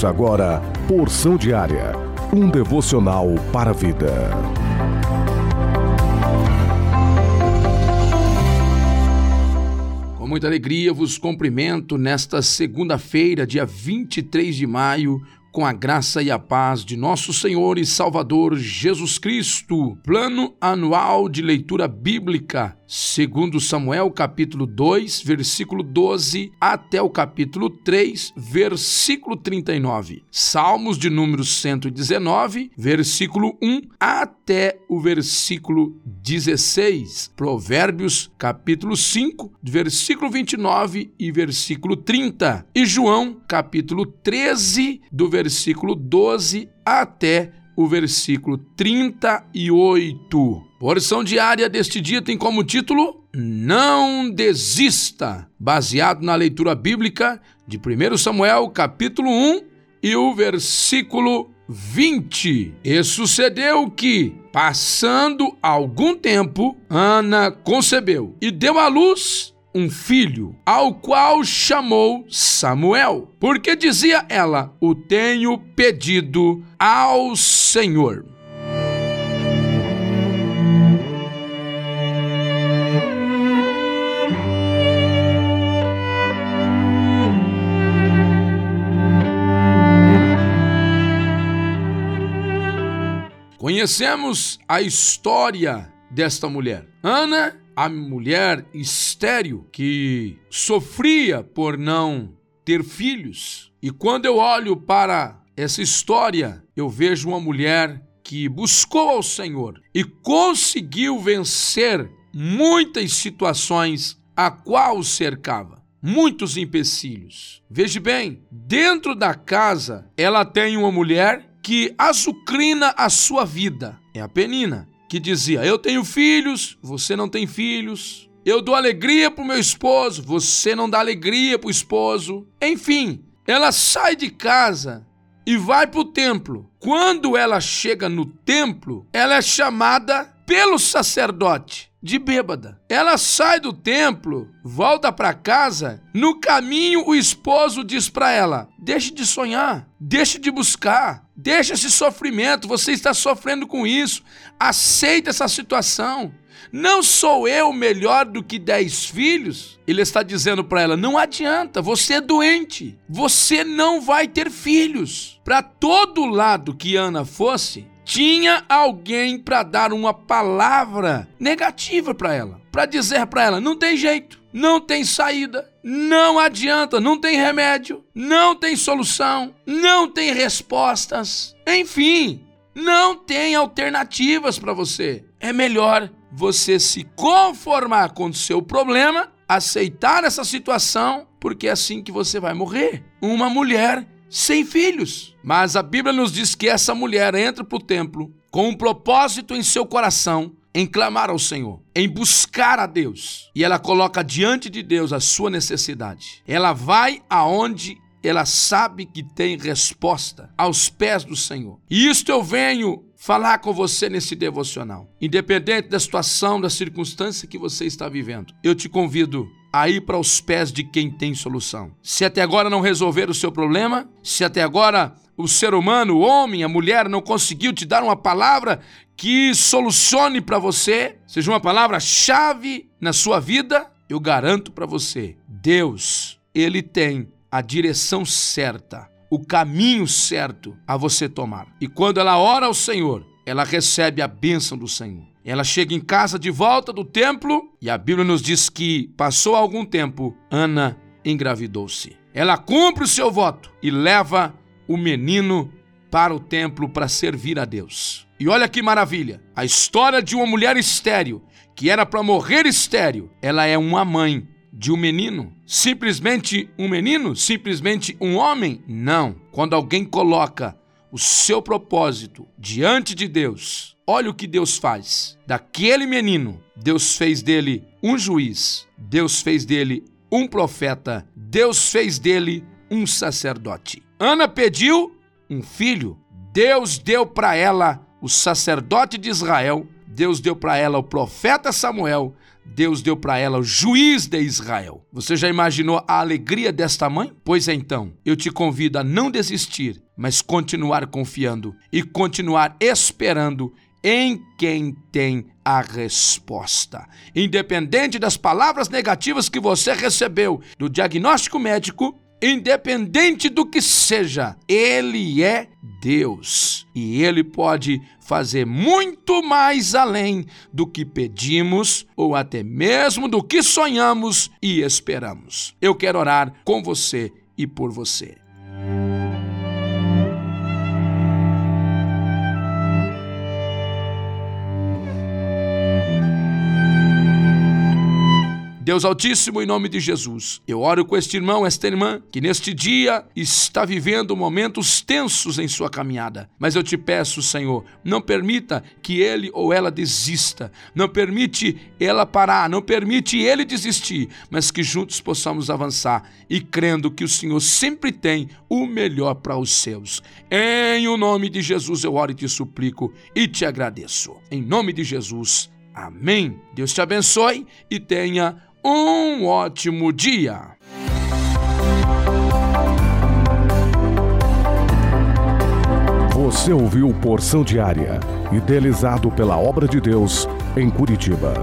Ouça agora Porção Diária, um devocional para a vida. Com muita alegria vos cumprimento nesta segunda-feira, dia 23 de maio, com a graça e a paz de nosso Senhor e Salvador Jesus Cristo. Plano anual de leitura bíblica segundo Samuel capítulo 2, versículo 12 até o capítulo 3, versículo 39. Salmos de número 119, versículo 1 até o versículo 16. Provérbios capítulo 5, versículo 29 e versículo 30. E João capítulo 13, do versículo 12 até o versículo 38. Porção diária deste dia tem como título Não desista, baseado na leitura bíblica de 1 Samuel, capítulo 1 e o versículo 20. E sucedeu que, passando algum tempo, Ana concebeu e deu à luz um filho, ao qual chamou Samuel, porque dizia ela: O tenho pedido ao Senhor. Conhecemos a história desta mulher. Ana a mulher estéril que sofria por não ter filhos. E quando eu olho para essa história, eu vejo uma mulher que buscou ao Senhor e conseguiu vencer muitas situações a qual cercava, muitos empecilhos. Veja bem, dentro da casa ela tem uma mulher que azucrina a sua vida, é a Penina que dizia: Eu tenho filhos, você não tem filhos. Eu dou alegria para o meu esposo, você não dá alegria para o esposo. Enfim, ela sai de casa e vai para o templo. Quando ela chega no templo, ela é chamada pelo sacerdote de bêbada. Ela sai do templo, volta para casa. No caminho, o esposo diz para ela: Deixe de sonhar, deixe de buscar, deixe esse sofrimento. Você está sofrendo com isso. Aceita essa situação. Não sou eu melhor do que dez filhos? Ele está dizendo para ela: não adianta, você é doente, você não vai ter filhos. Para todo lado que Ana fosse, tinha alguém para dar uma palavra negativa para ela, para dizer para ela: não tem jeito, não tem saída, não adianta, não tem remédio, não tem solução, não tem respostas, enfim, não tem alternativas para você. É melhor você se conformar com o seu problema, aceitar essa situação, porque é assim que você vai morrer. Uma mulher sem filhos. Mas a Bíblia nos diz que essa mulher entra para o templo com um propósito em seu coração em clamar ao Senhor, em buscar a Deus. E ela coloca diante de Deus a sua necessidade. Ela vai aonde ela sabe que tem resposta aos pés do Senhor. E isto eu venho falar com você nesse devocional. Independente da situação, da circunstância que você está vivendo, eu te convido a ir para os pés de quem tem solução. Se até agora não resolver o seu problema, se até agora o ser humano, o homem, a mulher não conseguiu te dar uma palavra que solucione para você, seja uma palavra-chave na sua vida, eu garanto para você, Deus, ele tem a direção certa, o caminho certo a você tomar. E quando ela ora ao Senhor, ela recebe a bênção do Senhor. Ela chega em casa de volta do templo e a Bíblia nos diz que passou algum tempo, Ana engravidou-se. Ela cumpre o seu voto e leva o menino para o templo para servir a Deus. E olha que maravilha! A história de uma mulher estéril, que era para morrer estéril, ela é uma mãe de um menino. Simplesmente um menino? Simplesmente um homem? Não. Quando alguém coloca o seu propósito diante de Deus, olha o que Deus faz. Daquele menino, Deus fez dele um juiz, Deus fez dele um profeta, Deus fez dele um sacerdote. Ana pediu um filho, Deus deu para ela o sacerdote de Israel, Deus deu para ela o profeta Samuel, Deus deu para ela o juiz de Israel. Você já imaginou a alegria desta mãe? Pois então, eu te convido a não desistir, mas continuar confiando e continuar esperando em quem tem a resposta. Independente das palavras negativas que você recebeu do diagnóstico médico, independente do que seja, Ele é Deus e Ele pode fazer muito mais além do que pedimos ou até mesmo do que sonhamos e esperamos. Eu quero orar com você e por você. Deus Altíssimo, em nome de Jesus, eu oro com este irmão, esta irmã, que neste dia está vivendo momentos tensos em sua caminhada. Mas eu te peço, Senhor, não permita que ele ou ela desista, não permite ela parar, não permite ele desistir, mas que juntos possamos avançar e crendo que o Senhor sempre tem o melhor para os seus. Em o nome de Jesus eu oro e te suplico e te agradeço. Em nome de Jesus. Amém. Deus te abençoe e tenha um ótimo dia. Você ouviu Porção Diária, idealizado pela obra de Deus em Curitiba.